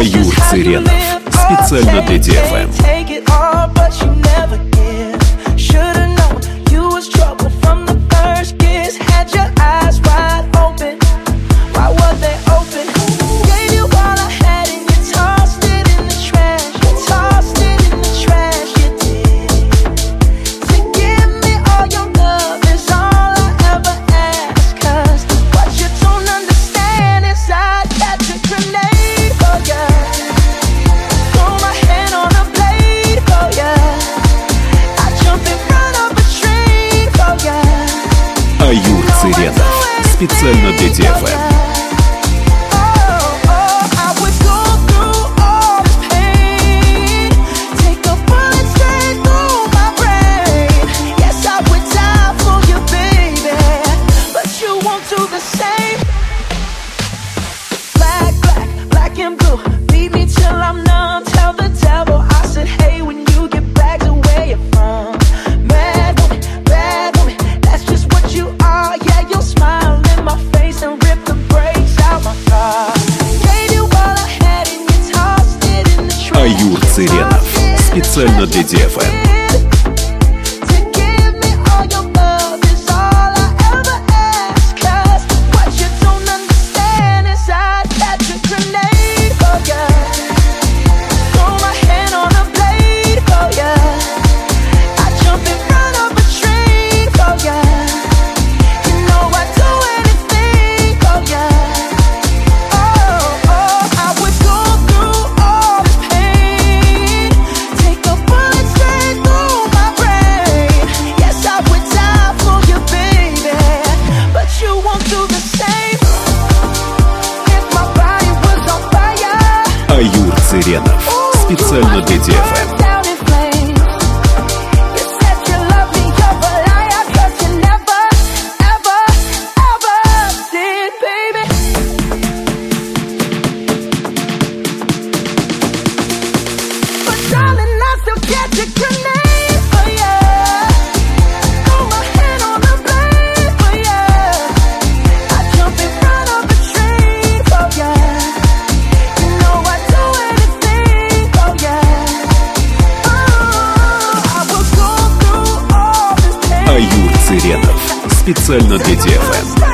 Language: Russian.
Таюр Циренов. Специально для ДФМ. специально для DFM. специально для DFM. Хабенов. Специально для ДФМ. Сыренов. Специально для ДФМ.